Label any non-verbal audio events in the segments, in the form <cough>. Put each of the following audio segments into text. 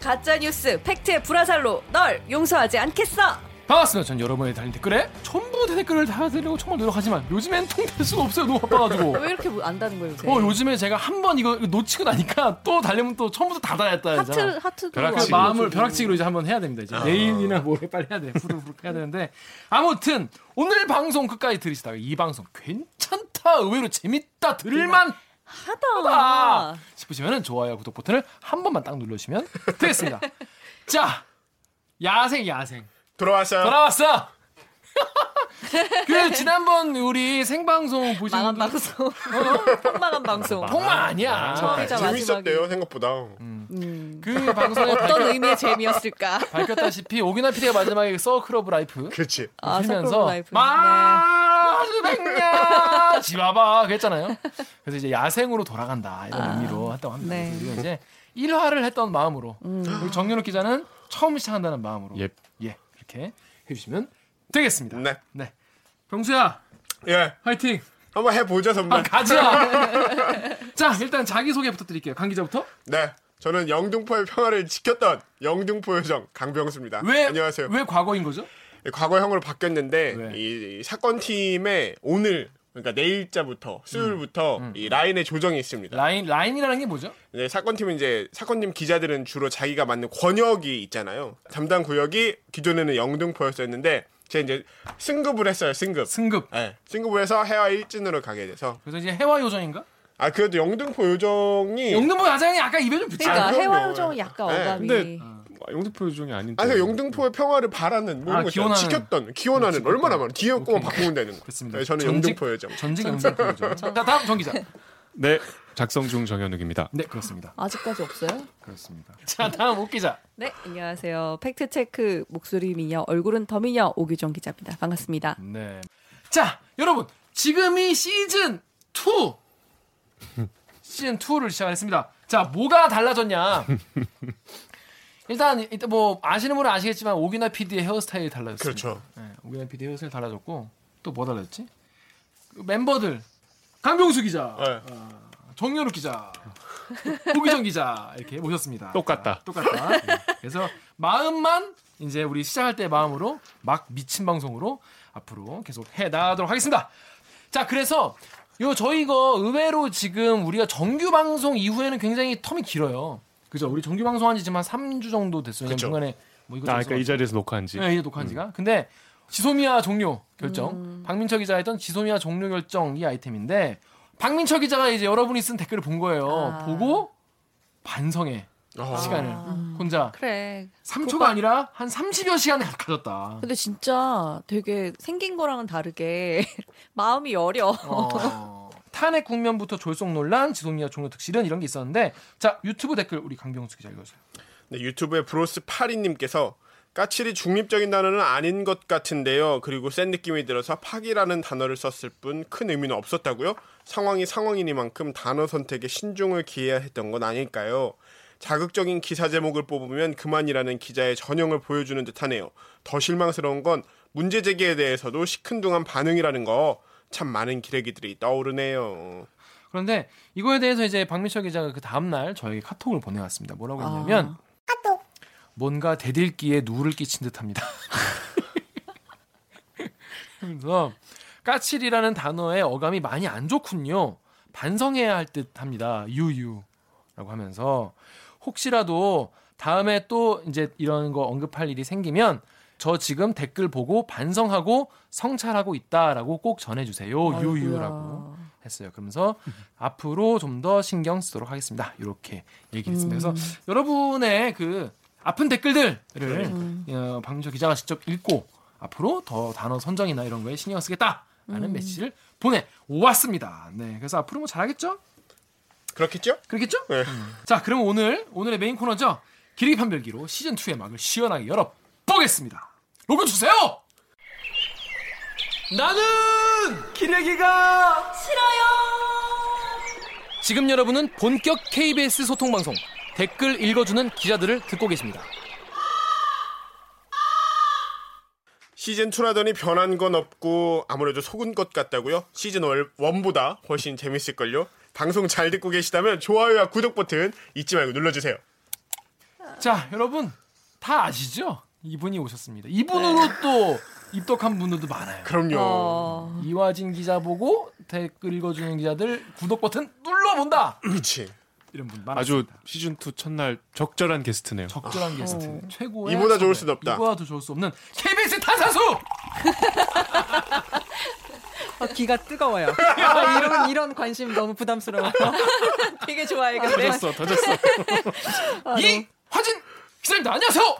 가짜 뉴스 팩트의 불화살로 널 용서하지 않겠어. 반갑습니다. 전 여러분의 달린 댓글에 전부 다 댓글을 달아드리려고 정말 노력하지만 요즘엔 통될 수가 없어요. 너무 바빠가지고. <laughs> 왜 이렇게 안다는 거예요, 요새? 어, 요즘에 제가 한 번 이거 놓치고 나니까 또 달려면 또 처음부터 다 달았다 하트. 하트도 벼락치기. 그안 마음을. 벼락치기로 이제 한번 해야 됩니다. 이제 내일이나 모레 빨리 해야 돼. 후루후루 해야 되는데 아무튼 오늘 방송 끝까지 들으시다가 이 방송 괜찮다, 의외로 재밌다, 들을만 하다. 하다 싶으시면은 좋아요, 구독 버튼을 한 번만 딱 눌러주시면 되겠습니다. <laughs> 자, 야생 야생 돌아왔어요. 돌아왔어. 그 지난번 우리 생방송 보신 망한 방송. 폭망한 방송. 폭망 아니야. 처음이자 재밌었대요. 생각보다. 음. 그 방송에 어떤 의미의 재미였을까? <laughs> 밝혔다시피 오기나 PD가 마지막에 Circle of Life 그렇지. 아, 서클 하면서 of Life. 네. 마르백냐 지와봐 그랬잖아요. 그래서 이제 야생으로 돌아간다 이런 아, 의미로 했다고 합니다. 네. 음. 그리고 이제 1화를 했던 마음으로 우리 정윤욱 기자는 처음 시작한다는 마음으로 예. 예 이렇게 해주시면 되겠습니다. 네. 네. 병수야 예. 화이팅. 한번 해보죠, 선배. 아, 가자. <laughs> 자 일단 자기 소개 부탁드릴게요. 강 기자부터. 네. 저는 영등포의 평화를 지켰던 영등포 요정 강병수입니다. 왜 안녕하세요. 왜 과거인 거죠? 과거형으로 바뀌었는데 왜? 이, 이 사건 팀에 오늘 그러니까 내일자부터 수요일부터 이 라인의 조정이 있습니다. 라인 라인이라는 게 뭐죠? 네, 사건팀은 이제 사건팀 기자들은 주로 자기가 맡는 권역이 있잖아요. 담당 구역이 기존에는 영등포였었는데 제가 이제 승급을 했어요. 승급. 승급. 네, 승급을 해서 해와 일진으로 가게 돼서 그래서 이제 해화 요정인가? 아 그래도 영등포 요정이 영등포 야장이 아까 입에 좀 붙지 그러니까 아. 해화 요정은 약간 네, 어감이. 근데 영등포 요정이 아닌데. 아, 그 영등포의 평화를 바라는 모든 아, 걸 기원하는. 지켰던 기원하는 얼마나 많아 뒤에 것만 바꾸면 되는 거. 그렇습니다. 네, 저는 전직- 영등포 요정. 전직 영등포 요정. <laughs> 자 다음 정 기자. 네, 작성 중 정현욱입니다. 네 그렇습니다. 아직까지 없어요? 그렇습니다. <laughs> 자 다음 옥 기자. 네, 안녕하세요. 팩트 체크 목소리 미녀, 얼굴은 더 미녀 오규정 기자입니다. 반갑습니다. 네. 자 여러분 지금이 시즌 2 <laughs> 시즌 2를 시작했습니다. 자 뭐가 달라졌냐? 일단 일단 뭐 아시는 분은 아시겠지만 오기나 PD의 헤어스타일이 달라졌습니다. 그렇죠. 네, 오기나 PD 헤어스타일 달라졌고 또 뭐 달라졌지? 그 멤버들 강병수 기자, 네. 정연욱 기자, 오기정 기자 이렇게 모셨습니다. 똑같다. 똑같다. 네. 그래서 마음만 이제 우리 시작할 때 마음으로 막 미친 방송으로 앞으로 계속 해 나가도록 하겠습니다. 자, 그래서 요 저희 이거 의외로 지금 우리가 정규 방송 이후에는 굉장히 텀이 길어요. 그죠? 우리 정규 방송한 지 지금 한 3주 정도 됐어요. 그쵸. 중간에 뭐 이거 아, 그러니까 이 자리에서 녹화한 지. 네, 이제 녹화한 지가. 근데 지소미아 종료 결정. 박민철 기자 했던 지소미아 종료 결정 이 아이템인데 박민철 기자가 이제 여러분이 쓴 댓글을 본 거예요. 아. 보고 반성해. 아. 시간을 혼자 그래. 3초가 아니라 한 30여 시간을 가졌다. 근데 진짜 되게 생긴 거랑은 다르게 <laughs> 마음이 여려. 어, 탄핵 국면부터 졸속 논란, 지소미아 종료 특실은 이런 게 있었는데 자 유튜브 댓글 우리 강병수 기자 읽어주세요. 네, 유튜브에 브로스 파리님께서 까칠이 중립적인 단어는 아닌 것 같은데요. 그리고 센 느낌이 들어서 파기라는 단어를 썼을 뿐 큰 의미는 없었다고요? 상황이 상황이니만큼 단어 선택에 신중을 기해야 했던 건 아닐까요? 자극적인 기사 제목을 뽑으면 그만이라는 기자의 전형을 보여주는 듯하네요. 더 실망스러운 건 문제 제기에 대해서도 시큰둥한 반응이라는 거 참 많은 기레기들이 떠오르네요. 그런데 이거에 대해서 이제 박민철 기자가 그 다음 날 저에게 카톡을 보내왔습니다. 뭐라고 했냐면 뭔가 대들기에 누를 끼친 듯합니다. <laughs> 그래서 까칠이라는 단어의 어감이 많이 안 좋군요. 반성해야 할 듯합니다. 유유라고 하면서 혹시라도 다음에 또 이제 이런 거 언급할 일이 생기면 저 지금 댓글 보고 반성하고 성찰하고 있다라고 꼭 전해주세요. 유유라고 했어요. 그러면서 앞으로 좀 더 신경 쓰도록 하겠습니다. 이렇게 얘기했습니다. 그래서 여러분의 그 아픈 댓글들을 어, 박민철 기자가 직접 읽고 앞으로 더 단어 선정이나 이런 거에 신경 쓰겠다라는 메시지를 보내 왔습니다. 네, 그래서 앞으로 뭐 잘하겠죠? 그렇겠죠? 그렇겠죠? 네. 자, 그럼 오늘 오늘의 메인 코너죠. 기레기 판별기로 시즌 2의 막을 시원하게 열어 보겠습니다. 로고 주세요. 나는 기레기가 싫어요. 지금 여러분은 본격 KBS 소통 방송 댓글 읽어주는 기자들을 듣고 계십니다. 시즌 2라더니 변한 건 없고 아무래도 속은 것 같다고요? 시즌 1보다 훨씬 재밌을걸요? 방송 잘 듣고 계시다면 좋아요와 구독 버튼 잊지 말고 눌러주세요. 자, 여러분 다 아시죠? 이분이 오셨습니다. 이분으로 또 입덕한 분들도 많아요. 그럼요. 어, 이화진 기자 보고 댓글 읽어주는 기자들 구독 버튼 눌러본다. 그치. 이런 분 많아요. 아주 시즌 2 첫날 적절한 게스트네요. 적절한 게스트. 최고의 이보다 좋을 섭외. 수는 없다. 이보다 더 좋을 수 없는 KBS 탄산수. 어, 귀가 뜨거워요. 아, 이런 이런 관심 너무 부담스러워. <laughs> 되게 좋아해 근데. 터졌어, 터졌어. 이 화진 기자입니다. 안녕하세요.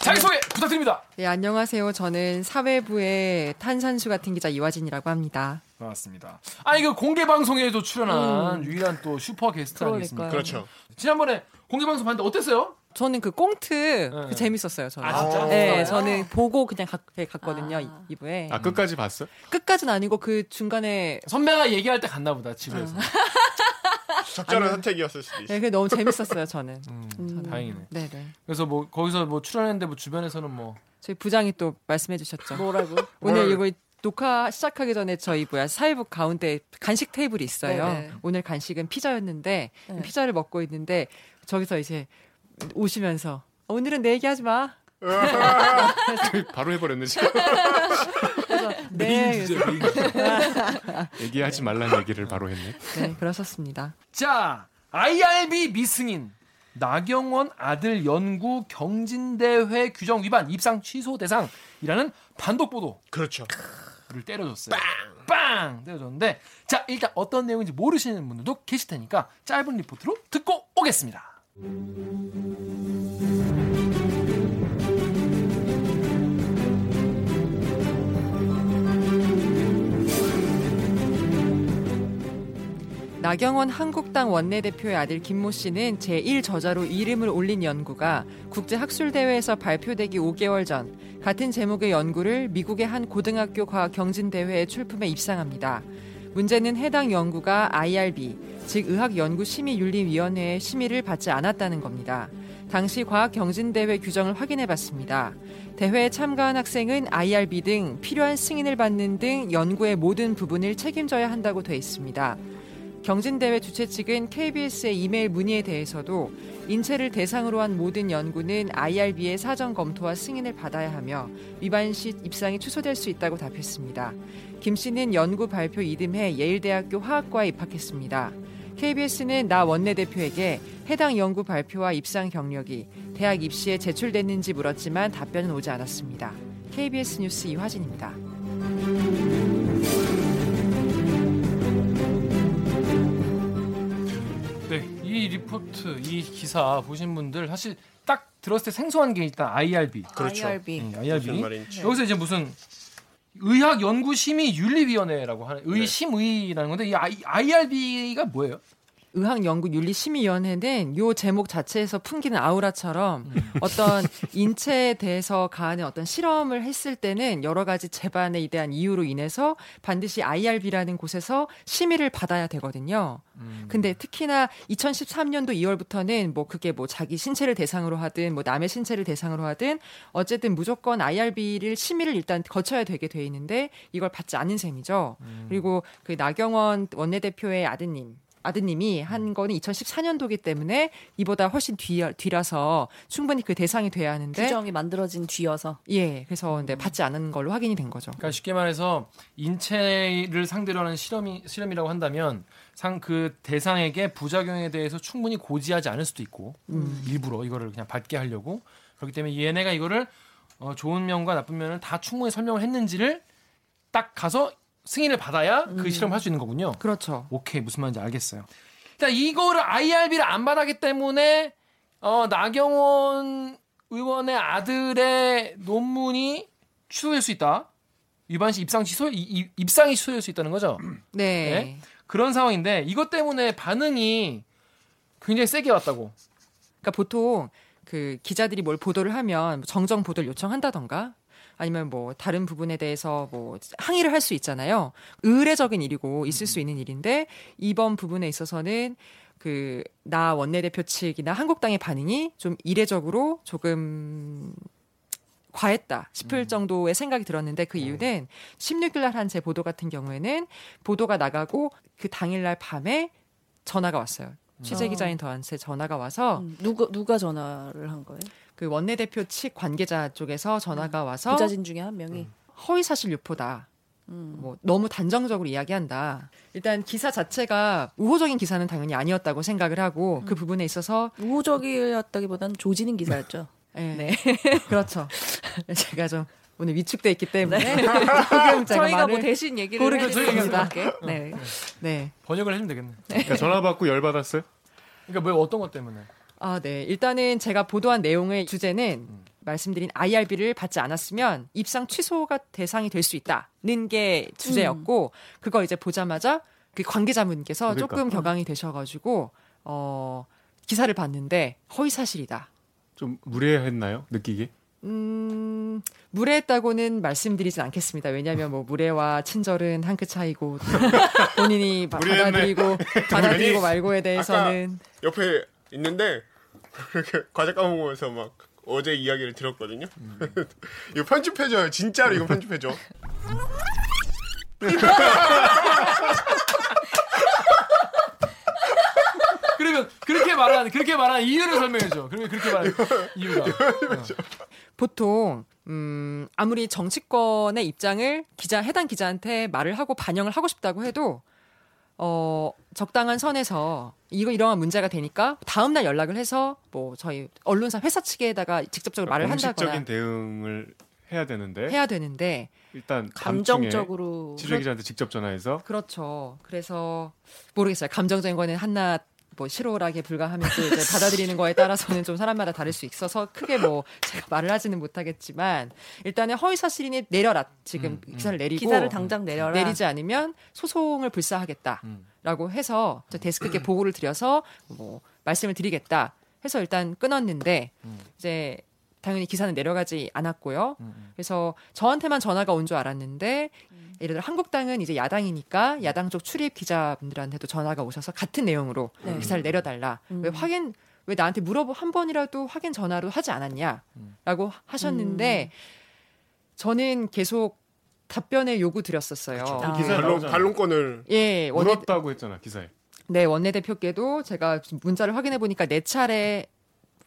자기 소개 부탁드립니다. 네, 안녕하세요. 저는 사회부의 탄산수 같은 기자 이화진이라고 합니다. 반갑습니다. 아 이거 공개 방송에도 출연한 유일한 또 슈퍼 게스트 아니겠습니까? 그렇죠. 지난번에 공개 방송 봤는데 어땠어요? 저는 그 꽁트 네. 그 재밌었어요. 저는. 아, 진짜? 네, 저는 보고 그냥 갔, 갔거든요. 아. 이 2부에. 아 끝까지 봤어? 끝까지는 아니고 그 중간에 선배가 얘기할 때 갔나 보다 집에서. 적절한 선택이었을 수도 있어. 네, 그게 너무 재밌었어요. <laughs> 저는. 음, 다행이네. 네, 네. 그래서 뭐 거기서 뭐 출연했는데 뭐 주변에서는 뭐 저희 부장이 또 말씀해 주셨죠. 뭐라고? <laughs> 오늘 이거 녹화 시작하기 전에 저희 뭐야 사회부 가운데 간식 테이블이 있어요. 네네. 오늘 간식은 피자였는데 네. 피자를 먹고 있는데 저기서 이제 오시면서 오늘은 내 얘기하지 마. <laughs> 바로 해버렸네 지금. <laughs> 네, <laughs> 얘기하지 말란 얘기를 바로 했네. 네 그러셨습니다. 자, IRB 미승인 나경원 아들 연구 경진대회 규정 위반 입상 취소 대상이라는 단독 보도를 그렇죠. 때려줬어요. 빵! 때려줬는데 자 일단 어떤 내용인지 모르시는 분들도 계실 테니까 짧은 리포트로 듣고 오겠습니다. 나경원 한국당 원내대표의 아들 김모 씨는 제1저자로 이름을 올린 연구가 국제학술대회에서 발표되기 5개월 전 같은 제목의 연구를 미국의 한 고등학교 과학 경진대회에 출품해 입상합니다. 문제는 해당 연구가 IRB, 즉 의학연구심의윤리위원회의 심의를 받지 않았다는 겁니다. 당시 과학경진대회 규정을 확인해 봤습니다. 대회에 참가한 학생은 IRB 등 필요한 승인을 받는 등 연구의 모든 부분을 책임져야 한다고 돼 있습니다. 경진대회 주최 측은 KBS의 이메일 문의에 대해서도 인체를 대상으로 한 모든 연구는 IRB의 사전 검토와 승인을 받아야 하며 위반 시 입상이 취소될 수 있다고 답했습니다. 김 씨는 연구 발표 이듬해 예일대학교 화학과에 입학했습니다. KBS는 나 원내대표에게 해당 연구 발표와 입상 경력이 대학 입시에 제출됐는지 물었지만 답변은 오지 않았습니다. KBS 뉴스 이화진입니다. 이 리포트, 이 기사 보신 분들 사실 딱 들었을 때 생소한 게 일단 IRB. 그렇죠. IRB. 음, 무슨 IRB. 여기서 이제 무슨 의학연구심의윤리위원회라고 하는 의심의라는 건데 이 IRB가 뭐예요? 의학연구윤리심의위원회는 요 제목 자체에서 풍기는 아우라처럼 어떤 인체에 대해서 가하는 어떤 실험을 했을 때는 여러 가지 재반에 대한 이유로 인해서 반드시 IRB라는 곳에서 심의를 받아야 되거든요. 근데 특히나 2013년도 2월부터는 뭐 그게 뭐 자기 신체를 대상으로 하든 뭐 남의 신체를 대상으로 하든 어쨌든 무조건 IRB를 심의를 일단 거쳐야 되게 돼 있는데 이걸 받지 않는 셈이죠. 그리고 그 나경원 원내대표의 아드님 아드님이 한 거는 2014년도기 때문에 이보다 훨씬 뒤, 뒤라서 충분히 그 대상이 돼야 하는데 규정이 만들어진 뒤여서. 예 그래서 근데 받지 않은 걸로 확인이 된 거죠. 그러니까 쉽게 말해서 인체를 상대로 하는 실험이 실험이라고 한다면 상 그 대상에게 부작용에 대해서 충분히 고지하지 않을 수도 있고 일부러 이거를 그냥 받게 하려고 그렇기 때문에 얘네가 이거를 어, 좋은 면과 나쁜 면을 다 충분히 설명을 했는지를 딱 가서 승인을 받아야 그 실험을 할 수 있는 거군요. 그렇죠. 오케이 무슨 말인지 알겠어요. 자 이거를 IRB를 안 받았기 때문에 어, 나경원 의원의 아들의 논문이 취소될 수 있다. 위반 시 입상 취소 이- 이- 입상이 취소될 수 있다는 거죠. <clears throat> 네. 네? 그런 상황인데 이것 때문에 반응이 굉장히 세게 왔다고. 그러니까 보통 그 기자들이 뭘 보도를 하면 정정 보도를 요청한다던가 아니면 뭐 다른 부분에 대해서 뭐 항의를 할 수 있잖아요. 의례적인 일이고 있을 수 있는 일인데 이번 부분에 있어서는 그 나 원내대표 측이나 한국당의 반응이 좀 이례적으로 조금 과했다 싶을 정도의 생각이 들었는데 그 이유는 16일 날 한 제 보도 같은 경우에는 보도가 나가고 그 당일 날 밤에 전화가 왔어요. 취재 어. 기자인 저한테 전화가 와서 음, 누가 누가 전화를 한 거예요? 그 원내대표 측 관계자 쪽에서 전화가 와서 부자진 중에 한 명이. 허위 사실 유포다. 음. 뭐 너무 단정적으로 이야기한다. 일단 기사 자체가 우호적인 기사는 당연히 아니었다고 생각을 하고 그 부분에 있어서 우호적이었다기보다는 조지는 기사였죠. 예, 네. <laughs> 그렇죠. 제가 좀 오늘 위축돼 있기 때문에 <laughs> 제가 저희가 뭐 대신 얘기를 고르게 드리겠습니다. 수밖에. 네. 네. 번역을 해주면 되겠네. 그러니까 전화 받고 열 받았어요? 그러니까 뭐 어떤 것 때문에? 아, 네. 일단은 제가 보도한 내용의 주제는 말씀드린 IRB를 받지 않았으면 입상 취소가 대상이 될 수 있다는 게 주제였고 그걸 이제 보자마자 그 관계자분께서 그러니까. 조금 격앙이 되셔가지고 어 기사를 봤는데 허위 사실이다. 좀 무례했나요? 느끼기? 음, 무례했다고는 말씀드리진 않겠습니다. 왜냐하면 뭐 무례와 친절은 한 끗 차이고 또 <laughs> 본인이. 받아들이고 <laughs> 받아들이고 말고에 대해서는 옆에 있는데 이렇게 <laughs> 과자 까먹으면서 막 어제 이야기를 들었거든요. <laughs> 이거 편집해줘요. 진짜로 이거 편집해줘. 그러면 그렇게 말하는 그렇게 말하는 이유를 설명해줘. 그러면 그렇게 말하는 이유가. 어. 보통 음, 아무리 정치권의 입장을 기자 해당 기자한테 말을 하고 반영을 하고 싶다고 해도 어, 적당한 선에서 이거 이러한 문제가 되니까 다음 날 연락을 해서 뭐 저희 언론사 회사 측에다가 직접적으로 말을 한다거나 공식적인 대응을 해야 되는데 해야 되는데 일단 감정적으로 취재 기자한테 직접 전화해서 그렇죠. 그래서 모르겠어요. 감정적인 거는 한낱 뭐 실오라게 불과하면 또 이제 받아들이는 거에 따라서는 좀 사람마다 다를 수 있어서 크게 뭐 제가 말을 하지는 못하겠지만 일단은 허위 사실이니 내려라 지금 기사를 내리고 기사를 당장 내려라. 내리지 않으면 소송을 불사하겠다 라고 해서 저 데스크께 보고를 드려서 뭐 말씀을 드리겠다 해서 일단 끊었는데 이제 당연히 기사는 내려가지 않았고요. 그래서 저한테만 전화가 온 줄 알았는데 예를 들어 한국당은 이제 야당이니까 야당 쪽 출입 기자분들한테도 전화가 오셔서 같은 내용으로 네. 기사를 내려달라. 음. 왜 확인 왜 나한테 물어보 한 번이라도 확인 전화로 하지 않았냐라고 하셨는데 저는 계속 답변의 요구 드렸었어요. 아. 기사에 반론. 반론권을 예, 원내, 물었다고 했잖아 기사에. 네, 원내대표께도 제가 문자를 확인해 보니까 네 차례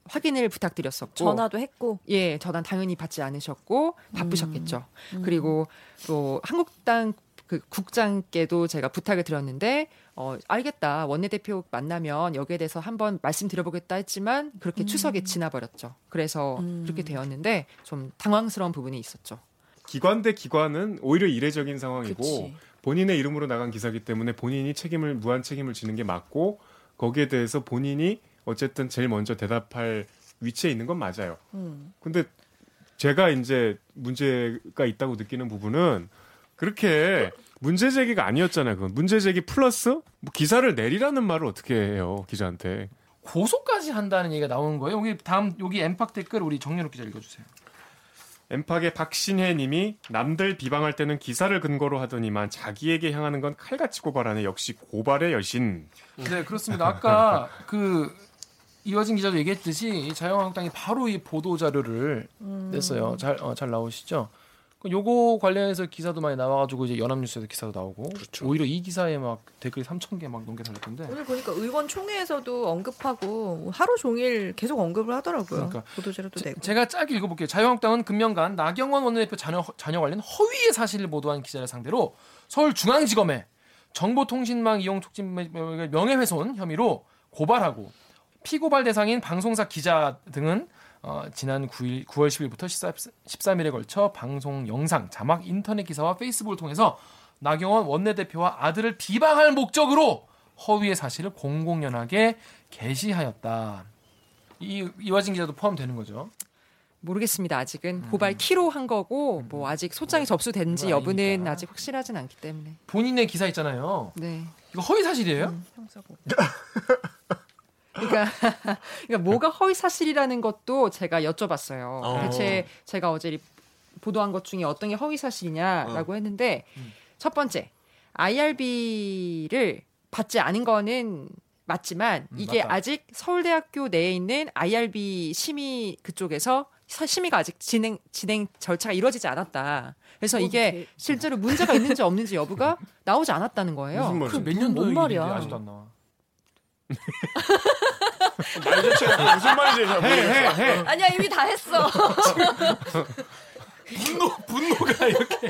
확인을 부탁드렸었고 전화도 했고. 예, 전화 당연히 받지 않으셨고 바쁘셨겠죠. 음. 그리고 또 한국당 그 국장께도 제가 부탁을 드렸는데 어 알겠다 원내대표 만나면 여기에 대해서 한번 말씀드려보겠다 했지만 그렇게 추석에 지나버렸죠. 그래서 음. 그렇게 되었는데 좀 당황스러운 부분이 있었죠. 기관 대 기관은 오히려 이례적인 상황이고 그치. 본인의 이름으로 나간 기사기 때문에 본인이 책임을 무한 책임을 지는 게 맞고 거기에 대해서 본인이 어쨌든 제일 먼저 대답할 위치에 있는 건 맞아요. 음. 근데 제가 이제 문제가 있다고 느끼는 부분은 그렇게 문제 제기가 아니었잖아요. 그건 문제 제기 플러스 뭐 기사를 내리라는 말을 어떻게 해요 기자한테? 고소까지 한다는 얘기가 나오는 거예요. 여기 다음 여기 엠팍 댓글 우리 정연욱 기자 읽어주세요. 엠팍의 박신혜 님이 남들 비방할 때는 기사를 근거로 하더니만 자기에게 향하는 건 칼같이 고발하네. 역시 고발의 여신. 네 그렇습니다. 아까 그 이화진 기자도 얘기했듯이 이 자유한국당이 바로 이 보도 자료를 냈어요. 잘 어, 잘 나오시죠? 그 요거 관련해서 기사도 많이 나와가지고 이제 연합뉴스에도 기사도 나오고 오히려 이 기사에 막 댓글이 3천 개 막 넘게 달렸던데. 오늘 보니까 의원 총회에서도 언급하고 하루 종일 계속 언급을 하더라고요. 그러니까. 보도자료도 제, 내고. 제가 짧게 읽어볼게요. 자유한국당은 금년간 나경원 원내대표 자녀, 자녀 관련 허위의 사실을 보도한 기자를 상대로 서울중앙지검에 정보통신망 이용 촉진 명예훼손 혐의로 고발하고 피고발 대상인 방송사 기자 등은 어, 지난 9일, 9월 10일부터 14, 13일에 걸쳐 방송 영상, 자막, 인터넷 기사와 페이스북을 통해서 나경원 원내대표와 아들을 비방할 목적으로 허위의 사실을 공공연하게 게시하였다. 이 이화진 기자도 포함되는 거죠. 모르겠습니다. 아직은 고발 키로 한 거고 뭐 아직 소장이 접수된지 그건 여부는 아니니까. 아직 확실하진 않기 때문에. 본인의 기사 있잖아요. 네. 이거 허위 사실이에요? 형사고. <laughs> 그러니까, <laughs> 그러니까 뭐가 허위 사실이라는 것도 제가 여쭤봤어요. 어. 대체 제가 어제 리- 보도한 것 중에 어떤 게 허위 사실이냐라고 했는데 첫 번째 IRB를 받지 않은 거는 맞지만 음, 이게 맞다. 아직 서울대학교 내에 있는 IRB 심의 그쪽에서 사- 심의가 아직 진행 진행 절차가 이루어지지 않았다. 그래서 뭐 이게 실제로 문제가 있는지 없는지 여부가 <laughs> 나오지 않았다는 거예요. 무슨 말이지? 몇 년도 뭔 말이야. 아직도 안 나와. <laughs> 말 자체가 무슨 말인지 잘 모르겠어. 아니야 이미 다 했어. <laughs> 분노 분노가 이렇게.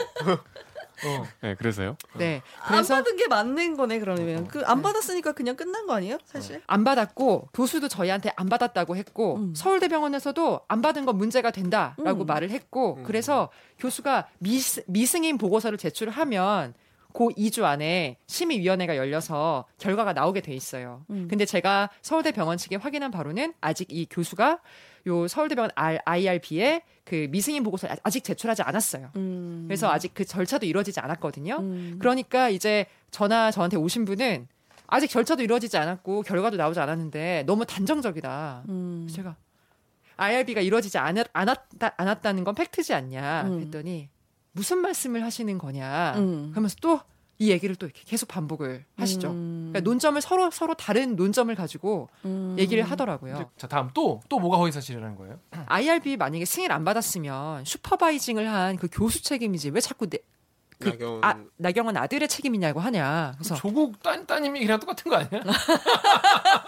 어. 네, 그래서요. 네. 안 그래서 받은 게 맞는 거네 그러면. 그 안 받았으니까 그냥 끝난 거 아니에요 사실? 안 받았고 교수도 저희한테 안 받았다고 했고 음. 서울대병원에서도 안 받은 건 문제가 된다라고 음. 말을 했고 그래서 교수가 미스, 미승인 보고서를 제출을 하면 그 2주 안에 심의위원회가 열려서 결과가 나오게 돼 있어요. 음. 근데 제가 서울대 병원 측에 확인한 바로는 아직 이 교수가 요 서울대병원 IRB에 그 미승인 보고서를 아직 제출하지 않았어요. 음. 그래서 아직 그 절차도 이루어지지 않았거든요. 음. 그러니까 이제 전화 저한테 오신 분은 아직 절차도 이루어지지 않았고 결과도 나오지 않았는데 너무 단정적이다. 음. 제가 IRB가 이루어지지 않았, 않았다, 않았다는 건 팩트지 않냐 음. 했더니 무슨 말씀을 하시는 거냐 음. 그러면서 또 이 얘기를 또 이렇게 계속 반복을 하시죠. 음. 그러니까 논점을 서로 서로 다른 논점을 가지고 음. 얘기를 하더라고요. 자 다음 또 또 뭐가 허위 사실이라는 거예요? <clears throat> IRB 만약에 승인 안 받았으면 슈퍼바이징을 한 그 교수 책임이지 왜 자꾸 내, 그, 나경원. 아, 나경원 아들의 책임이냐고 하냐. 그래서 조국 따, 따님이 그냥 똑같은 거 아니야? <laughs>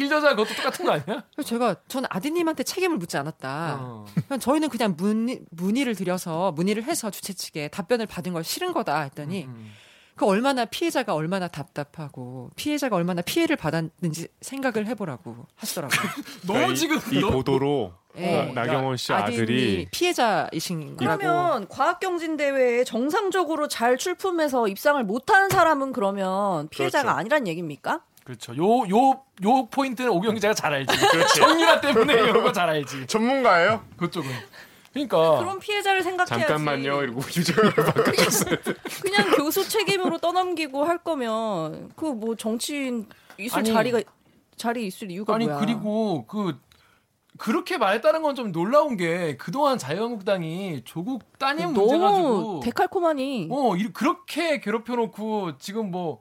일저자 그것도 똑같은 거 아니야? 제가 저는 아드님한테 책임을 묻지 않았다. 어. 저희는 그냥 문의, 문의를 드려서 문의를 해서 주최 측에 답변을 받은 걸 싫은 거다 했더니 음. 그 얼마나 피해자가 얼마나 답답하고 피해자가 얼마나 피해를 받았는지 생각을 해보라고 하시더라고요. <laughs> 너무 그러니까 이- 지금 이, 너- 보도로 예. 어, 나경원 씨 아드님이 아들이 피해자이신 거라고. 그러면 과학경진 대회에 정상적으로 잘 출품해서 입상을 못하는 사람은 그러면 피해자가 그렇죠. 아니란 얘기입니까? 그렇죠. 요 요 요 포인트는 오경 기자가 잘 알지. <laughs> 정유라 때문에 이런 거 잘 알지. 전문가예요? 그쪽은. 그러니까 그런 피해자를 생각해야지. 잠깐만요 이러고 유정을 바꿨어요. 그냥 교수 책임으로 떠넘기고 할 거면 그 뭐 정치인 있을 아니, 자리가 자리 있을 이유가 아니 뭐야? 그리고 그 그렇게 말했다는 건 좀 놀라운 게 그동안 자유한국당이 조국 따님 문제 가지고 데칼코마니. 어 이- 그렇게 괴롭혀 놓고 지금 뭐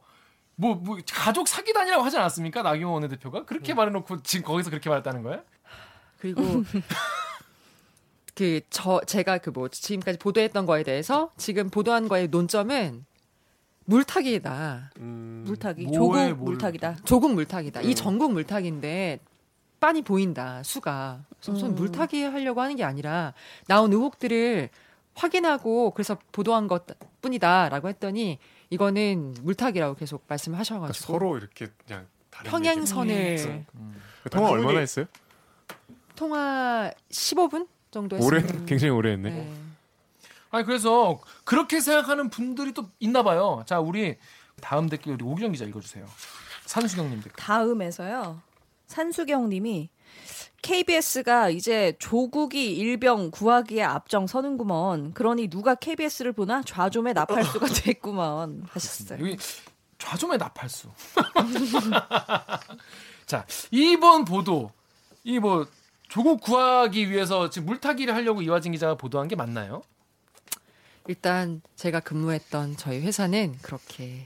뭐, 뭐, 가족 사기단이라고 하지 않았습니까? 나경원 원내대표가? 그렇게 말해놓고 지금 거기서 그렇게 말했다는 거야? 그리고 <laughs> 그 저 제가 그 뭐 지금까지 보도했던 거에 대해서 지금 보도한 거의 논점은 물타기다. 음, 물타기. 조국 뭘- 물타기다. 조국 물타기다. 음. 이 전국 물타기인데 빤히 보인다. 수가. 그래서 저는 음. 물타기 하려고 하는 게 아니라 나온 의혹들을 확인하고 그래서 보도한 것 뿐이다라고 했더니 이거는 물타기라고 계속 그러니까 말씀하셔가지고 서로 이렇게 그냥 다른 평행선을 얘기를 그 통화 얼마나 했어요? 통화 15분 정도 오래 했습니다. <laughs> 굉장히 오래 했네. 네. 아니 그래서 그렇게 생각하는 분들이 또 있나 봐요. 자 우리 다음 댓글 우리 오기정 기자 읽어주세요. 산수경님 댓글. 다음에서요. 산수경 님이 KBS가 이제 조국이 일병 구하기에 앞장서는구먼. 그러니 누가 KBS를 보나 좌좀에 나팔수가 <laughs> 됐구먼 하셨어요. 여기 좌좀의 나팔수. <laughs> 자 이번 보도 이 뭐 조국 구하기 위해서 지금 물타기를 하려고 이화진 기자가 보도한 게 맞나요? 일단 제가 근무했던 저희 회사는 그렇게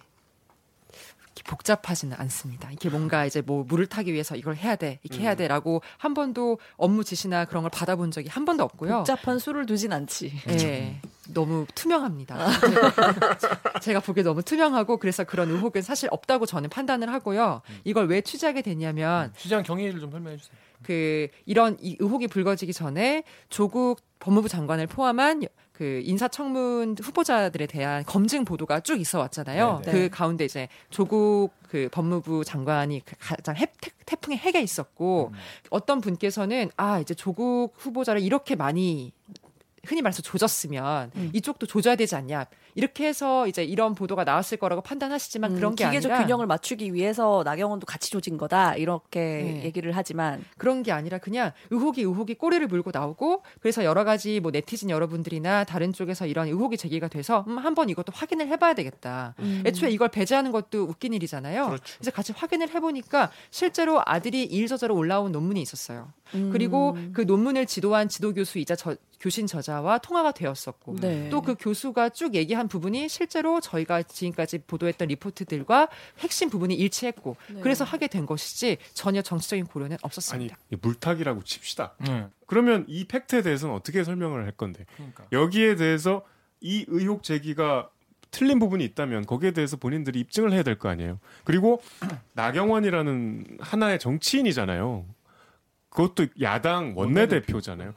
복잡하지는 않습니다. 이게 뭔가 이제 뭐 물을 타기 위해서 이걸 해야 돼, 이렇게 음. 해야 돼라고 한 번도 업무 지시나 그런 걸 받아본 적이 한 번도 없고요. 복잡한 수를 두진 않지. 예, 너무 투명합니다. 제가, 제가 보기에 너무 투명하고 그래서 그런 의혹은 사실 없다고 저는 판단을 하고요. 이걸 왜 취재하게 됐냐면 취재한 경위를 좀 설명해 주세요. 그 이런 이 의혹이 불거지기 전에 조국 법무부 장관을 포함한 그 인사청문 후보자들에 대한 검증 보도가 쭉 있어 왔잖아요. 네, 네. 그 가운데 이제 조국 그 법무부 장관이 그 가장 해, 태, 태풍의 핵에 있었고 음. 어떤 분께서는 아 이제 조국 후보자를 이렇게 많이 흔히 말해서 조졌으면 음. 이쪽도 조져야 되지 않냐 이렇게 해서 이제 이런 보도가 나왔을 거라고 판단하시지만 음, 그런 게 기계적 아니라 균형을 맞추기 위해서 나경원도 같이 조진 거다 이렇게 네. 얘기를 하지만 그런 게 아니라 그냥 의혹이 의혹이 꼬리를 물고 나오고 그래서 여러 가지 뭐 네티즌 여러분들이나 다른 쪽에서 이런 의혹이 제기가 돼서 음, 한번 이것도 확인을 해봐야 되겠다. 음. 애초에 이걸 배제하는 것도 웃긴 일이잖아요. 그렇죠. 그래서 같이 확인을 해보니까 실제로 아들이 일저자로 올라온 논문이 있었어요. 음. 그리고 그 논문을 지도한 지도 교수이자 저, 교신 저자와 통화가 되었었고 네. 또그 교수가 쭉 얘기한 부분이 실제로 저희가 지금까지 보도했던 리포트들과 핵심 부분이 일치했고 네. 그래서 하게 된 것이지 전혀 정치적인 고려는 아니 없었습니다. 이 물타기라고 칩시다. 네. 그러면 이 팩트에 대해서는 어떻게 설명을 할 건데 그러니까. 여기에 대해서 이 의혹 제기가 틀린 부분이 있다면 거기에 대해서 본인들이 입증을 해야 될 거 아니에요. 그리고 <clears throat> 나경원이라는 하나의 정치인이잖아요. 그것도 야당 원내대표잖아요.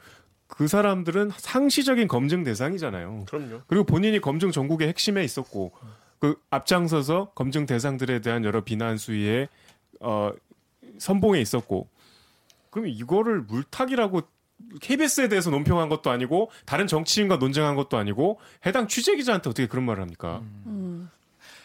그 사람들은 상시적인 검증 대상이잖아요. 그럼요. 그리고 본인이 검증 전국의 핵심에 있었고 그 앞장서서 검증 대상들에 대한 여러 비난 수위에 어 선봉에 있었고 그럼 이거를 물타기라고 KBS에 대해서 논평한 것도 아니고 다른 정치인과 논쟁한 것도 아니고 해당 취재 기자한테 어떻게 그런 말을 합니까? 음.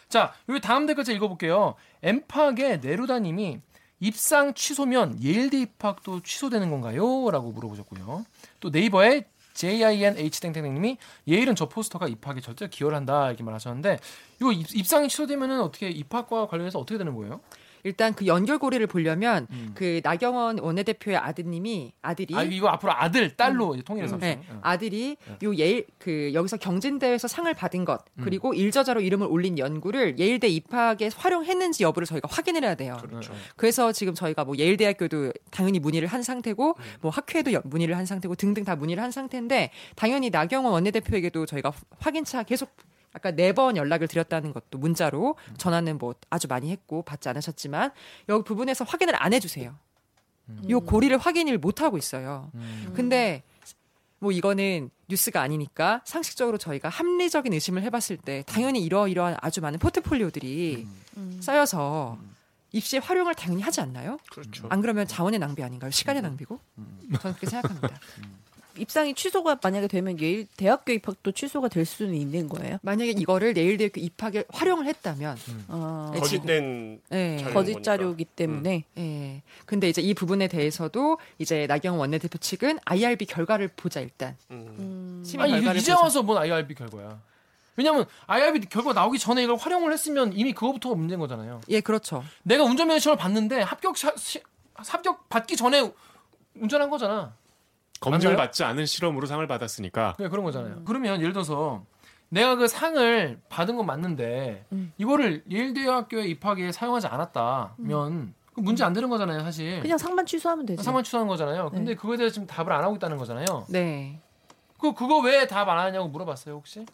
자, 여기 다음 댓글 제가 읽어볼게요. 엠팍의 네루다님이 입상 취소면 예일대 입학도 취소되는 건가요? 라고 물어보셨고요. 또 네이버의 JINH 땡땡땡님이 예일은 저 포스터가 입학에 절대 기여를 한다 이렇게 말하셨는데 이거 입, 입상이 취소되면은 어떻게 입학과 관련해서 어떻게 되는 거예요? 일단 그 연결고리를 보려면 음. 그 나경원 원내대표의 아드님이 아들이 아 이거 앞으로 아들 딸로 이제 통일해서 네, 어. 아들이 요 예일 그 여기서 경진대회에서 상을 받은 것 그리고 일저자로 이름을 올린 연구를 예일대 입학에 활용했는지 여부를 저희가 확인을 해야 돼요. 그렇죠. 그래서 지금 저희가 뭐 예일대학교도 당연히 문의를 한 상태고 뭐 학회도 연- 문의를 한 상태고 등등 다 문의를 한 상태인데 당연히 나경원 원내대표에게도 저희가 확인차 계속 아까 네 번 연락을 드렸다는 것도 문자로 전화는 뭐 아주 많이 했고 받지 않으셨지만 여기 부분에서 확인을 안 해주세요. 요 고리를 확인을 못 하고 있어요. 근데 뭐 이거는 뉴스가 아니니까 상식적으로 저희가 합리적인 의심을 해봤을 때 당연히 이러이러한 아주 많은 포트폴리오들이 음. 쌓여서 입시에 활용을 당연히 하지 않나요? 그렇죠. 안 그러면 자원의 낭비 아닌가요? 시간의 낭비고? 저는 그렇게 생각합니다. 입상이 취소가 만약에 되면 예일 대학교 입학도 취소가 될 수는 있는 거예요. 만약에 이거를 내일 대학교 입학에 활용을 했다면, 어, 네, 거짓된 예, 자료. 거짓. 자료이기 때문에 예. 근데 이제 이 부분에 대해서도 이제 나경원 원내대표 측은 IRB 결과를 보자 일단. 음. 음, 아니 결과를 이제 보자. 와서 뭔 IRB 결과야? 왜냐면 IRB 결과 나오기 전에 이걸 활용을 했으면 이미 그거부터가 문제인 거잖아요. 예, 그렇죠. 내가 운전면허 시험을 봤는데 합격 시, 시- 합격 받기 전에 운전한 거잖아. 검증을 맞나요? 받지 않은 실험으로 상을 받았으니까 그냥 그런 거잖아요. 그러면 예를 들어서 내가 그 상을 받은 건 맞는데 음. 이거를 예일대학교에 입학에 사용하지 않았다면 그 문제 안 되는 거잖아요, 사실. 그냥 상만 취소하면 되지. 상만 취소하는 거잖아요. 근데 네. 그거에 대해서 지금 답을 안 하고 있다는 거잖아요. 네. 그 그거 왜 답 안 하냐고 물어봤어요, 혹시?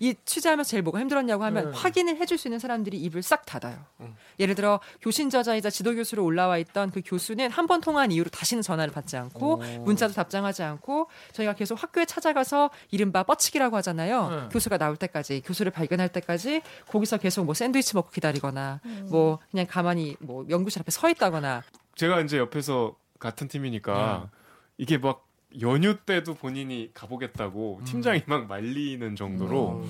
이 취재하면서 제일 뭐가 힘들었냐고 하면 네. 확인을 해줄 수 있는 사람들이 입을 싹 닫아요. 음. 예를 들어 교신 저자이자 지도 교수로 올라와 있던 그 교수는 한 번 통화한 이후로 다시는 전화를 받지 않고 오. 문자도 답장하지 않고 저희가 계속 학교에 찾아가서 이른바 뻗치기라고 하잖아요. 네. 교수가 나올 때까지 교수를 발견할 때까지 거기서 계속 뭐 샌드위치 먹고 기다리거나 뭐 그냥 가만히 뭐 연구실 앞에 서 있다거나 제가 이제 옆에서 같은 팀이니까 이게 막 연휴 때도 본인이 가보겠다고 팀장이 막 말리는 정도로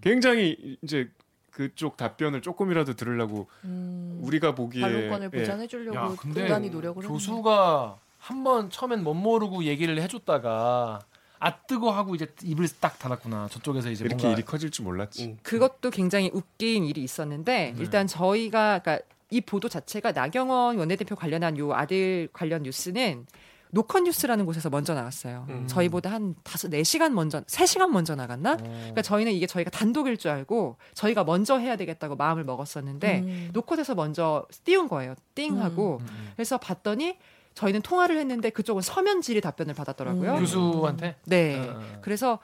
굉장히 이제 그쪽 답변을 조금이라도 들으려고 음, 우리가 보기에 반론권을 예, 보장해 주려고 분간히 노력을. 교수가 한 번 처음엔 못 모르고 얘기를 해줬다가 아 뜨고 하고 이제 입을 딱 닫았구나. 저쪽에서 이제 이렇게 뭔가 일이 커질 줄 몰랐지. 음. 그것도 굉장히 웃긴 일이 있었는데 네. 일단 저희가 그러니까 이 보도 자체가 나경원 원내대표 관련한 요 아들 관련 뉴스는 노컷 뉴스라는 곳에서 먼저 나갔어요. 음. 저희보다 한 다섯 네 시간 먼저 세 시간 먼저 나갔나? 어. 그러니까 저희는 이게 저희가 단독일 줄 알고 저희가 먼저 해야 되겠다고 마음을 먹었었는데 음. 노컷에서 먼저 띄운 거예요. 띵하고 음, 음. 그래서 봤더니 저희는 통화를 했는데 그쪽은 서면 질의 답변을 받았더라고요. 음. 교수한테 네. 어, 어. 그래서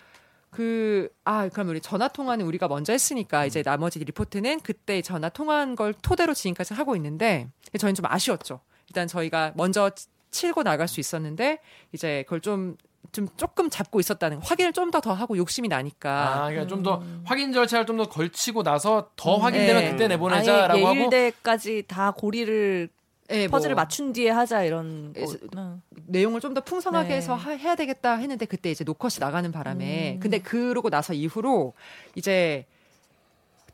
그, 아, 그럼 우리 전화 통화는 우리가 먼저 했으니까 이제 나머지 리포트는 그때 전화 통화한 걸 토대로 지금까지 하고 있는데 저희는 좀 아쉬웠죠. 일단 저희가 먼저 치- 치고 나갈 수 있었는데 이제 그걸 좀, 좀 조금 잡고 있었다는 거. 확인을 좀더더 하고 욕심이 나니까. 아, 그러니까 좀더 확인 절차를 좀 더 걸치고 나서 더 확인되면 네. 그때 내보내자라고 하고 예일대까지 다 고리를 예, 퍼즐을 뭐 맞춘 뒤에 하자 이런 예, 거. 응. 내용을 좀 더 풍성하게 네. 해서 하- 해야 되겠다 했는데 그때 이제 노컷이 나가는 바람에 음. 근데 그러고 나서 이후로 이제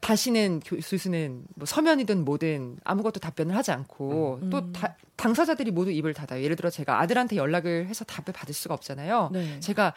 다시는 교수는 뭐 서면이든 뭐든 아무것도 답변을 하지 않고 음. 또 다- 당사자들이 모두 입을 닫아요. 예를 들어 제가 아들한테 연락을 해서 답을 받을 수가 없잖아요. 네. 제가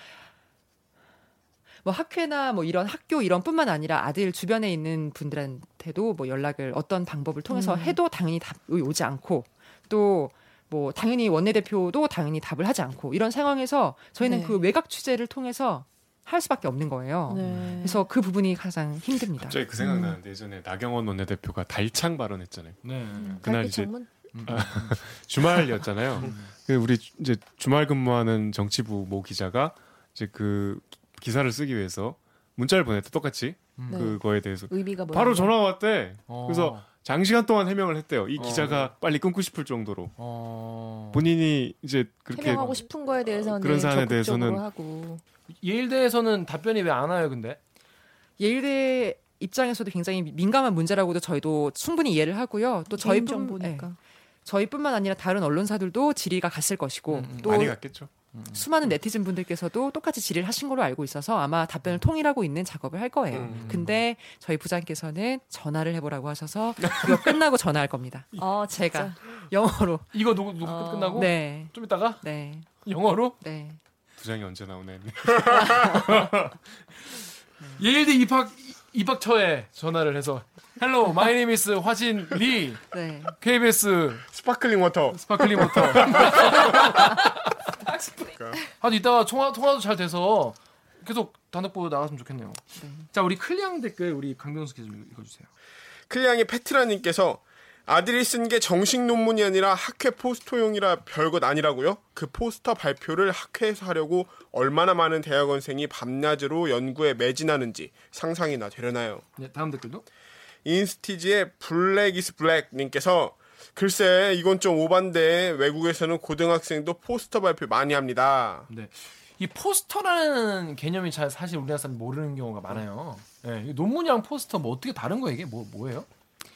뭐 학회나 뭐 이런 학교 이런 뿐만 아니라 아들 주변에 있는 분들한테도 뭐 연락을 어떤 방법을 통해서 음. 해도 당연히 답이 오지 않고 또 뭐 당연히 원내대표도 당연히 답을 하지 않고 이런 상황에서 저희는 네. 그 외곽 취재를 통해서 할 수밖에 없는 거예요. 네. 그래서 그 부분이 가장 힘듭니다. 갑자기 그 생각 나는데 예전에 나경원 원내대표가 달창 발언했잖아요. 네. 그날 이제 전문? <laughs> 주말이었잖아요. 그 우리 이제 주말 근무하는 정치부 모 기자가 이제 그 기사를 쓰기 위해서 문자를 보냈대 똑같이 네. 그거에 대해서? 바로 전화가 왔대. 어. 그래서 장시간 동안 해명을 했대요. 이 어. 기자가 빨리 끊고 싶을 정도로 어. 본인이 이제 그렇게 해명하고 싶은 거에 대해서는 그런 사안에 대해서는 하고 예일대에서는 답변이 왜 안 와요, 근데? 예일대 입장에서도 굉장히 민감한 문제라고도 저희도 충분히 이해를 하고요. 또 저희 정보니까. 예. 저희뿐만 아니라 다른 언론사들도 질의가 갔을 것이고 음, 음. 또 많이 갔겠죠. 수많은 네티즌 분들께서도 똑같이 질의를 하신 걸로 알고 있어서 아마 답변을 통일하고 있는 작업을 할 거예요. 음. 근데 저희 부장께서는 전화를 해보라고 하셔서 <laughs> 이거 끝나고 전화할 겁니다. 아, 제가 영어로. 이거 녹, 녹 어. 끝나고 네, 좀 이따가 네, 영어로 네. 부장이 언제 나오네. <laughs> 예일대 입학 입학 처에 전화를 해서 Hello, my name is 화진 리 네. KBS sparkling water. sparkling water. 아주 이따가 통화 통화도 잘 돼서 계속 단독보도 나갔으면 좋겠네요. 자, 우리 클리앙 댓글 우리 강병수 기자 좀 읽어주세요. 클리앙의 페트라님께서 아들이 쓴 게 정식 논문이 아니라 학회 포스터용이라 별것 아니라고요? 그 포스터 발표를 학회에서 하려고 얼마나 많은 대학원생이 밤낮으로 연구에 매진하는지 상상이나 되려나요? 네, 다음 댓글도. 인스티즈의 Black is Black 님께서 글쎄 이건 좀 오반데 외국에서는 고등학생도 포스터 발표 많이 합니다. 네. 이 포스터라는 개념이 잘 사실 우리나라 사람 모르는 경우가 많아요. 네, 이 논문이랑 포스터 뭐 어떻게 다른 거예요? 이게 뭐 뭐예요?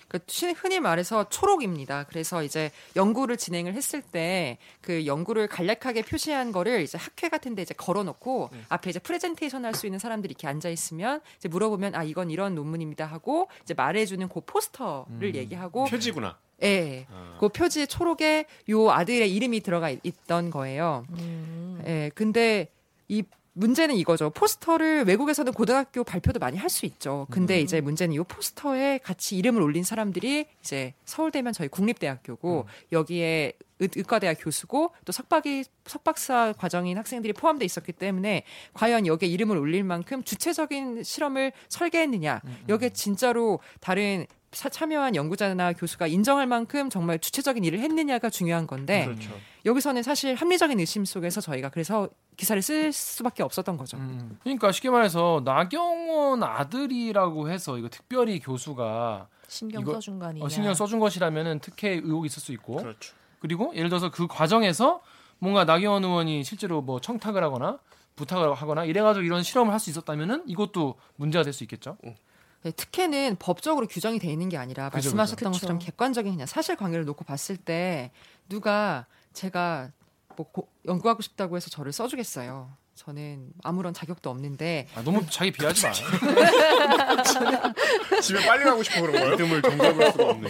그 시- 흔히 말해서 초록입니다. 그래서 이제 연구를 진행을 했을 때 그 연구를 간략하게 표시한 거를 이제 학회 같은 데 이제 걸어놓고 앞에 이제 프레젠테이션 할 수 있는 사람들이 이렇게 앉아 있으면 이제 물어보면 아 이건 이런 논문입니다 하고 이제 말해주는 그 포스터를 얘기하고 표지구나. 예, 아. 그 표지 초록에 요 아들의 이름이 들어가 있, 던 거예요. 음. 예, 근데 이 문제는 이거죠. 포스터를 외국에서는 고등학교 발표도 많이 할 수 있죠. 근데 이제 문제는 이 포스터에 같이 이름을 올린 사람들이 이제 서울대면 저희 국립대학교고 여기에 의- 의과대학 교수고 또 석박이 석박사 과정인 학생들이 포함돼 있었기 때문에 과연 여기에 이름을 올릴 만큼 주체적인 실험을 설계했느냐 여기에 진짜로 다른 사- 참여한 연구자나 교수가 인정할 만큼 정말 주체적인 일을 했느냐가 중요한 건데 그렇죠. 여기서는 사실 합리적인 의심 속에서 저희가 그래서 기사를 쓸 수밖에 없었던 거죠. 음. 그러니까 쉽게 말해서 나경원 아들이라고 해서 이거 특별히 교수가 신경 이거- 써준 거 아니냐. 어, 신경 써준 것이라면은 특혜 의혹이 있을 수 있고 그렇죠. 그리고 예를 들어서 그 과정에서 뭔가 나경원 의원이 실제로 뭐 청탁을 하거나 부탁을 하거나 이래가지고 이런 실험을 할 수 있었다면은 이것도 문제가 될 수 있겠죠. 네, 특혜는 법적으로 규정이 돼 있는 게 아니라 그죠, 말씀하셨던 그죠. 것처럼 객관적인 그냥 사실관계를 놓고 봤을 때 누가 제가 뭐 고- 연구하고 싶다고 해서 저를 써주겠어요. 저는 아무런 자격도 없는데 아, 너무 자기 비하지 마. <laughs> 집에 빨리 가고 싶어 그런 거예요? 믿음을 종잡을 수가 없네.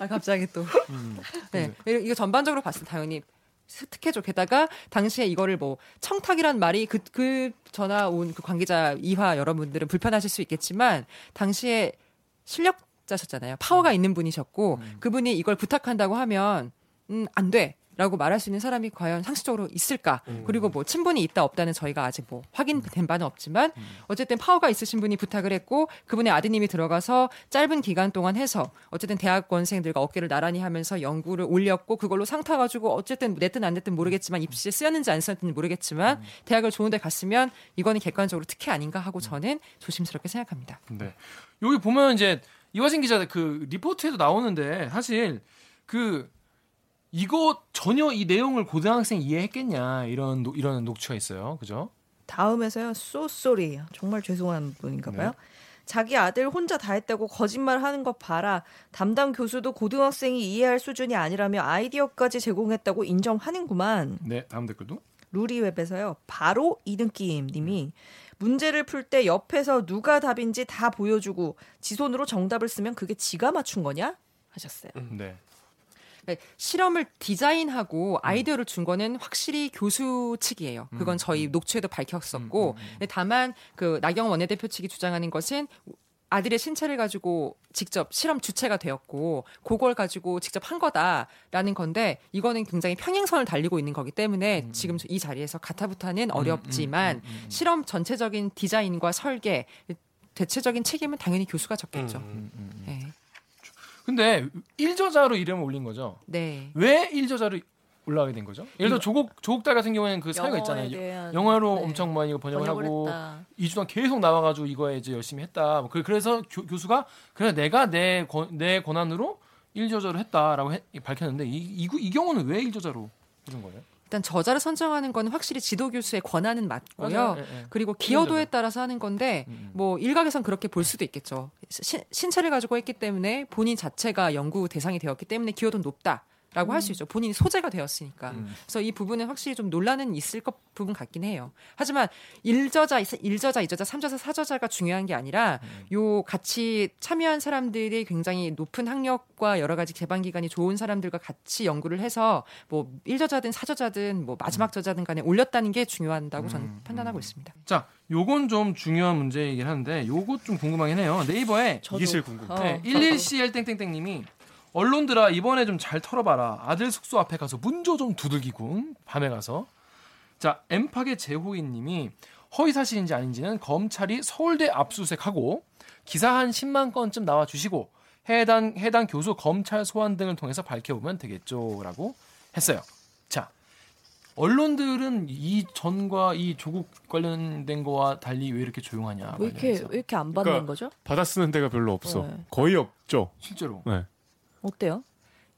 아 갑자기 또 네. 이거 전반적으로 봤을 때 당연히 특혜죠. 게다가 당시에 이거를 뭐 청탁이란 말이 그, 그 전화 온 그 관계자 이화 여러분들은 불편하실 수 있겠지만 당시에 실력자셨잖아요. 파워가 있는 분이셨고 그분이 이걸 부탁한다고 하면 음, 안 돼. 라고 말할 수 있는 사람이 과연 상식적으로 있을까? 그리고 뭐 친분이 있다 없다는 저희가 아직 뭐 확인된 바는 없지만 어쨌든 파워가 있으신 분이 부탁을 했고 그분의 아드님이 들어가서 짧은 기간 동안 해서 어쨌든 대학원생들과 어깨를 나란히 하면서 연구를 올렸고 그걸로 상 타가지고 어쨌든 냈든 안 냈든 모르겠지만 입시에 쓰였는지 안 쓰였는지 모르겠지만 대학을 좋은데 갔으면 이거는 객관적으로 특혜 아닌가 하고 저는 조심스럽게 생각합니다. 네. 여기 보면 이제 이화진 기자 그 리포트에도 나오는데 사실 그 이거 전혀 이 내용을 고등학생 이해했겠냐 이런 노- 이런 녹취가 있어요. 그죠? 다음에서요. so sorry. 정말 죄송한 분인가 봐요. 자기 아들 혼자 다 했다고 거짓말 하는 것 봐라. 담당 교수도 고등학생이 이해할 수준이 아니라며 아이디어까지 제공했다고 인정하는구만. 네, 다음 댓글도. 루리웹에서요. 바로 이등기임 님이 문제를 풀 때 옆에서 누가 답인지 다 보여주고 지 손으로 정답을 쓰면 그게 지가 맞춘 거냐? 하셨어요. 네. 네, 실험을 디자인하고 아이디어를 준 거는 확실히 교수 측이에요. 그건 저희 녹취에도 밝혔었고, 다만 그 나경 원내대표 측이 주장하는 것은 아들의 신체를 가지고 직접 실험 주체가 되었고 그걸 가지고 직접 한 거다라는 건데 이거는 굉장히 평행선을 달리고 있는 거기 때문에 지금 이 자리에서 가타부타는 어렵지만 실험 전체적인 디자인과 설계 대체적인 책임은 당연히 교수가 졌겠죠. 네. 근데 1저자로 이름을 올린 거죠. 네. 왜 1저자로 올라가게 된 거죠? 예를 들어 조국 조국달 같은 경우에는 그 사유가 있잖아요. 대한- 영어로 네. 엄청 많이 번역을 번역을 하고 했다. 2주 동안 계속 나와가지고 이거에 이제 열심히 했다. 뭐 그- 그래서 교, 수가 그래 내가 내, 권, 내 권한으로 1저자로 했다라고 해- 밝혔는데 이, 이, 이 경우는 왜 1저자로 해준 거예요? 일단 저자를 선정하는 건 확실히 지도 교수의 권한은 맞고요. 예, 예. 그리고 기여도에 따라서 하는 건데 음, 음. 뭐 일각에선 그렇게 볼 수도 있겠죠. 신, 신체를 가지고 했기 때문에 본인 자체가 연구 대상이 되었기 때문에 기여도는 높다 라고 할 수 있죠. 본인이 소재가 되었으니까. 음. 그래서 이 부분은 확실히 좀 논란은 있을 것 부분 같긴 해요. 하지만 일저자, 일저자, 이저자, 삼저자, 사저자가 중요한 게 아니라 음. 요 같이 참여한 사람들이 굉장히 높은 학력과 여러 가지 개방 기간이 좋은 사람들과 같이 연구를 해서 뭐 일저자든 사저자든 뭐 마지막 저자든 간에 올렸다는 게 중요하다고 저는 음, 판단하고 음. 있습니다. 자, 요건 좀 중요한 문제이긴 한데 요거 좀 궁금하긴 해요. 네이버에 저도 제일 궁금해. 어. 네, 11CL 땡땡땡 님이 언론들아 이번에 좀 잘 털어봐라. 아들 숙소 앞에 가서 문조 좀 두들기고 응? 밤에 가서. 자 엠팍의 재호인님이 허위 사실인지 아닌지는 검찰이 서울대 압수수색하고 기사 한 10만 건쯤 나와 주시고 해당 해당 교수 검찰 소환 등을 통해서 밝혀보면 되겠죠라고 했어요. 자 언론들은 이 전과 이 조국 관련된 거와 달리 왜 이렇게 조용하냐? 왜 이렇게 관련해서. 왜 이렇게 안 받는 그러니까 거죠? 받아 쓰는 데가 별로 없어. 네. 거의 없죠. 실제로 네. 어때요?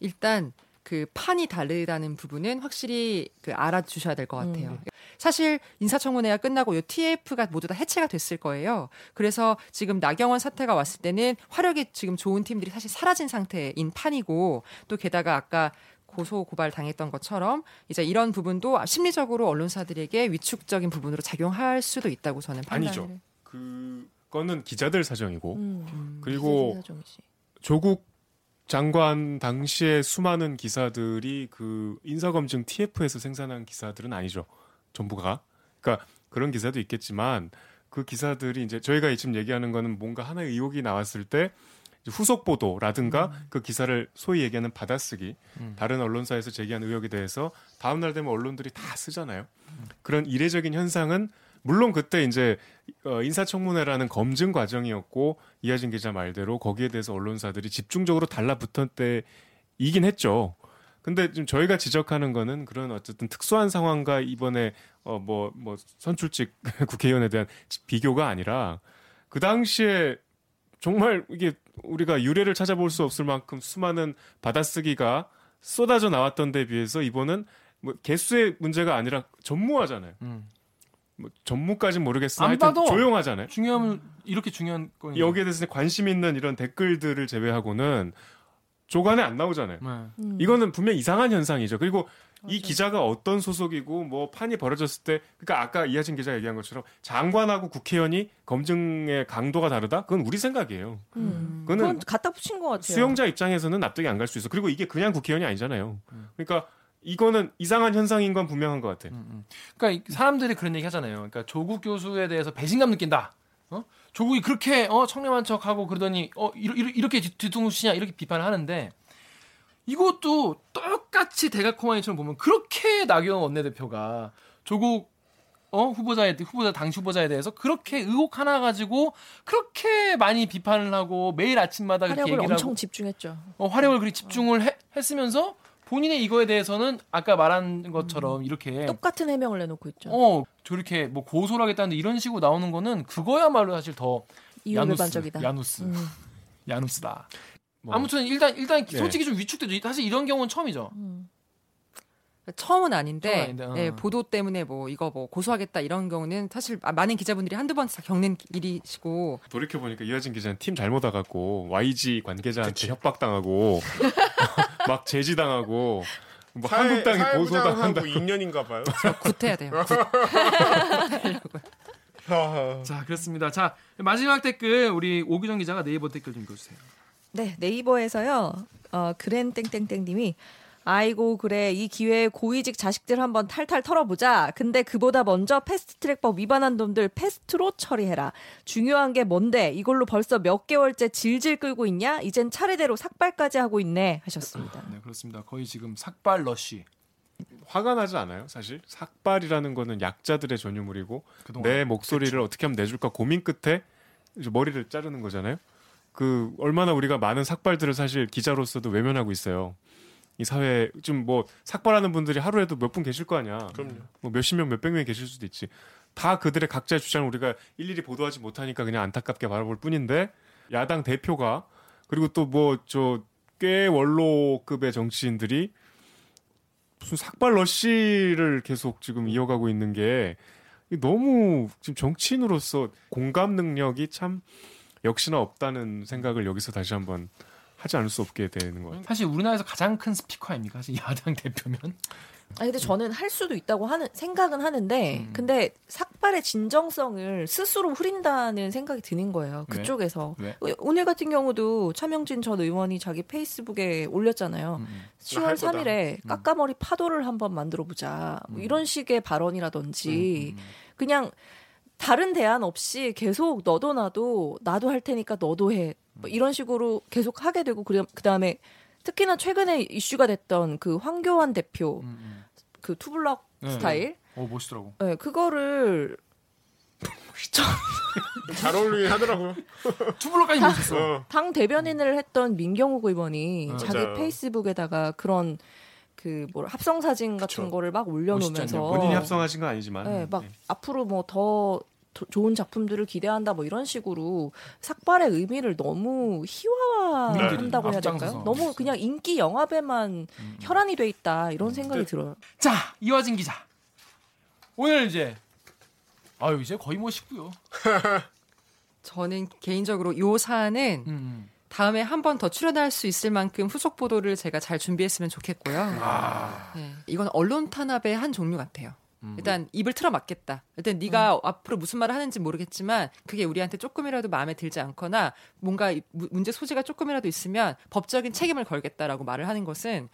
일단 그 판이 다르다는 부분은 확실히 그 알아주셔야 될 것 같아요. 음. 사실 인사청문회가 끝나고 요 TF가 모두 다 해체가 됐을 거예요. 그래서 지금 나경원 사태가 왔을 때는 화력이 지금 좋은 팀들이 사실 사라진 상태인 판이고 또 게다가 아까 고소 고발 당했던 것처럼 이제 이런 부분도 심리적으로 언론사들에게 위축적인 부분으로 작용할 수도 있다고 저는 판단을 아니죠. 그거는 기자들 사정이고 음. 그리고 사정이지. 조국 장관 당시에 수많은 기사들이 그 인사검증 TF에서 생산한 기사들은 아니죠. 전부가. 그러니까 그런 기사도 있겠지만 그 기사들이 이제 저희가 지금 얘기하는 거는 뭔가 하나의 의혹이 나왔을 때 후속 보도라든가 그 기사를 소위 얘기하는 받아쓰기 음. 다른 언론사에서 제기한 의혹에 대해서 다음 날 되면 언론들이 다 쓰잖아요. 그런 이례적인 현상은 물론 그때 이제 어, 인사청문회라는 검증 과정이었고 이하진 기자 말대로 거기에 대해서 언론사들이 집중적으로 달라붙은 때이긴 했죠. 근데 지금 저희가 지적하는 거는 그런 어쨌든 특수한 상황과 이번에 어 뭐뭐 선출직 <laughs> 국회의원에 대한 비교가 아니라 그 당시에 정말 이게 우리가 유례를 찾아볼 수 없을 만큼 수많은 받아쓰기가 쏟아져 나왔던 데 비해서 이번은 뭐 개수의 문제가 아니라 전무하잖아요. 음. 뭐 전무까지는 모르겠으나 안 하여튼 봐도 조용하잖아요. 중요하면 이렇게 중요한 건 여기에 대해서 관심 있는 이런 댓글들을 제외하고는 조간에 안 나오잖아요. 네. 음. 이거는 분명 이상한 현상이죠. 그리고 이 맞아. 기자가 어떤 소속이고 뭐 판이 벌어졌을 때 그러니까 아까 이하진 기자 얘기한 것처럼 장관하고 국회의원이 검증의 강도가 다르다? 그건 우리 생각이에요. 음. 그거는 그건 갖다 붙인 것 같아요. 수용자 입장에서는 납득이 안 갈 수 있어. 그리고 이게 그냥 국회의원이 아니잖아요. 음. 그러니까 이거는 이상한 현상인 건 분명한 것 같아요. 음, 음. 그러니까 이- 사람들이 그런 얘기 하잖아요. 그러니까 조국 교수에 대해서 배신감 느낀다. 어? 조국이 그렇게 어 청렴한 척하고 그러더니 어 이러, 이러, 이렇게 뒤- 뒤통수치냐 이렇게 비판을 하는데 이것도 똑같이 대각코마니처럼 보면 그렇게 나경원 원내대표가 조국 어 후보자에 후보자 당시 후보자에 대해서 그렇게 의혹 하나 가지고 그렇게 많이 비판을 하고 매일 아침마다 그렇게 화력을 얘기를 엄청 하고 집중했죠. 어, 화력을 그리 집중을 해- 했으면서 본인의 이거에 대해서는 아까 말한 것처럼 이렇게 똑같은 해명을 내놓고 있죠. 어 저렇게 뭐 고소를 하겠다는데 이런 식으로 나오는 거는 그거야말로 사실 더 야누스. 야누스 음. <laughs> 야누스다. 뭐 아무튼 일단 일단 네. 솔직히 좀 위축되죠. 사실 이런 경우는 처음이죠. 음. 처음은 아닌데, 처음은 아닌데, 어. 예, 보도 때문에 뭐 이거 뭐 고소하겠다 이런 경우는 사실 마- 많은 기자분들이 한두 번 겪는 일이시고 돌이켜 보니까 이하진 기자는 팀 잘못 와갖고 YG 관계자한테 협박당하고 <laughs> 막 제지당하고 뭐 한국당이 고소당한다. 사회부장하고 2년인가 봐요. 구태야 돼요. <laughs> 자, 그렇습니다. 자, 마지막 댓글 우리 오규정 기자가 네이버 댓글 좀 읽어주세요. 네, 네이버에서요. 어, 그랜 땡땡땡님이 아이고 그래 이 기회에 고위직 자식들 한번 탈탈 털어보자. 근데 그보다 먼저 패스트트랙법 위반한 놈들 패스트로 처리해라. 중요한 게 뭔데? 이걸로 벌써 몇 개월째 질질 끌고 있냐? 이젠 차례대로 삭발까지 하고 있네 하셨습니다. 네, 그렇습니다. 거의 지금 삭발 러쉬. 화가 나지 않아요? 사실 삭발이라는 거는 약자들의 전유물이고 그동안. 내 목소리를 어떻게 하면 내줄까 고민 끝에 이제 머리를 자르는 거잖아요. 그 얼마나 우리가 많은 삭발들을 사실 기자로서도 외면하고 있어요. 이 사회 좀 뭐 삭발하는 분들이 하루에도 몇 분 계실 거 아니야. 그럼요. 뭐 몇십 명, 몇백 명이 계실 수도 있지. 다 그들의 각자의 주장을 우리가 일일이 보도하지 못하니까 그냥 안타깝게 바라볼 뿐인데 야당 대표가 그리고 또 뭐 저 꽤 원로급의 정치인들이 무슨 삭발 러쉬를 계속 지금 이어가고 있는 게 너무 지금 정치인으로서 공감 능력이 참 역시나 없다는 생각을 여기서 다시 한번 하지 않을 수 없게 되는 것 같아요. 사실 우리나라에서 가장 큰 스피커 아닙니까? 사실 야당 <laughs> 대표면. 아니 근데 저는 할 수도 있다고 하는 생각은 하는데 음. 근데 삭발의 진정성을 스스로 흐린다는 생각이 드는 거예요. 왜? 그쪽에서 왜? 오늘 같은 경우도 차명진 전 의원이 자기 페이스북에 올렸잖아요. 음, 음. 10월 할 거다. 3일에 음. 까까머리 파도를 한번 만들어 보자. 뭐 음. 이런 식의 발언이라든지 음, 음, 그냥 다른 대안 없이 계속 너도 나도 나도 할 테니까 너도 해. 뭐 이런 식으로 계속 하게 되고 그 그다음에 특히나 최근에 이슈가 됐던 그 황교안 대표 음, 음. 그 투블럭 네. 스타일 어 멋있더라고. 네, 그거를 <laughs> 잘 어울리긴 하더라고요. <laughs> 투블럭까지 멋있어. 어. 당 대변인을 했던 민경욱 의원이 음. 자기 맞아요. 페이스북에다가 그런 그 뭐 합성 사진 같은 그쵸. 거를 막 올려놓으면서. 본인이 합성하신 건 아니지만 네, 막 네. 앞으로 뭐 더 좋은 작품들을 기대한다 뭐 이런 식으로 삭발의 의미를 너무 희화화한다고 해야 될까요? 너무 그냥 인기 영화배만 음. 혈안이 돼 있다 이런 생각이 네. 들어요. 자, 이화진 기자. 오늘 이제 아유 이제 거의 뭐 식고요. <laughs> 저는 개인적으로 요 사안은 음. 다음에 한 번 더 출연할 수 있을 만큼 후속 보도를 제가 잘 준비했으면 좋겠고요. 아. 네, 이건 언론 탄압의 한 종류 같아요. 음. 일단 입을 틀어 막겠다. 일단 네가 앞으로 무슨 말을 하는지 모르겠지만 그게 우리한테 조금이라도 마음에 들지 않거나 뭔가 문제 소지가 조금이라도 있으면 법적인 책임을 걸겠다라고 말을 하는 것은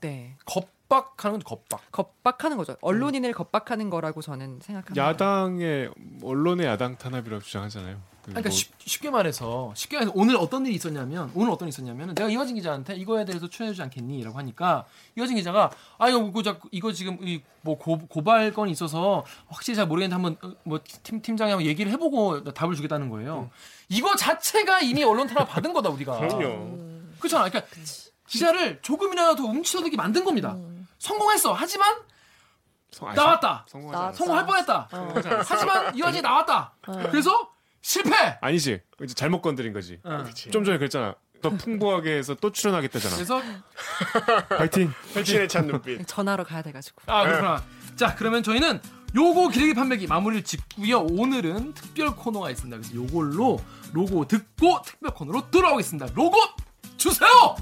네 겁박하는 건 겁박. 겁박하는 거죠. 언론인을 겁박하는 거라고 저는 생각합니다. 야당의 언론의 야당 탄압이라고 주장하잖아요. 그 그러니까 뭐 쉽, 쉽게 말해서 쉽게 말해서 오늘 어떤 일이 있었냐면 오늘 어떤 일이 있었냐면 내가 이화진 기자한테 이거에 대해서 출연해주지 않겠니?라고 하니까 이화진 기자가 아 이거 이거, 자꾸- 이거 지금 이뭐 고발 건이 있어서 확실히 잘 모르겠는데 한번 어, 뭐팀 팀장이 한번 얘기를 해보고 답을 주겠다는 거예요. 이거 자체가 이미 언론 탄압 받은 거다 우리가. 그럼요. 그렇잖아. 그러니까 기자를 조금이라도 움츠러들게 만든 겁니다. 성공했어. 하지만 성- 아니, 나왔다. 성공하지 나- 않았어. 성공할 뻔했다. 어. 하지만 이화진이 나왔다. 그래서 실패. 아니지. 이제 잘못 건드린 거지. 어. 좀 전에 그랬잖아. 더 풍부하게 해서 또 출연하겠다잖아. 그래서 <laughs> 파이팅. 혈신에 찬 눈빛. <laughs> 전화로 가야 돼가지고. 아 그렇구나. 자 그러면 저희는 요거 기레기 판매기 마무리를 짓고요. 오늘은 특별 코너가 있습니다. 그래서 요걸로 로고 듣고 특별 코너로 돌아오겠습니다. 로고 주세요.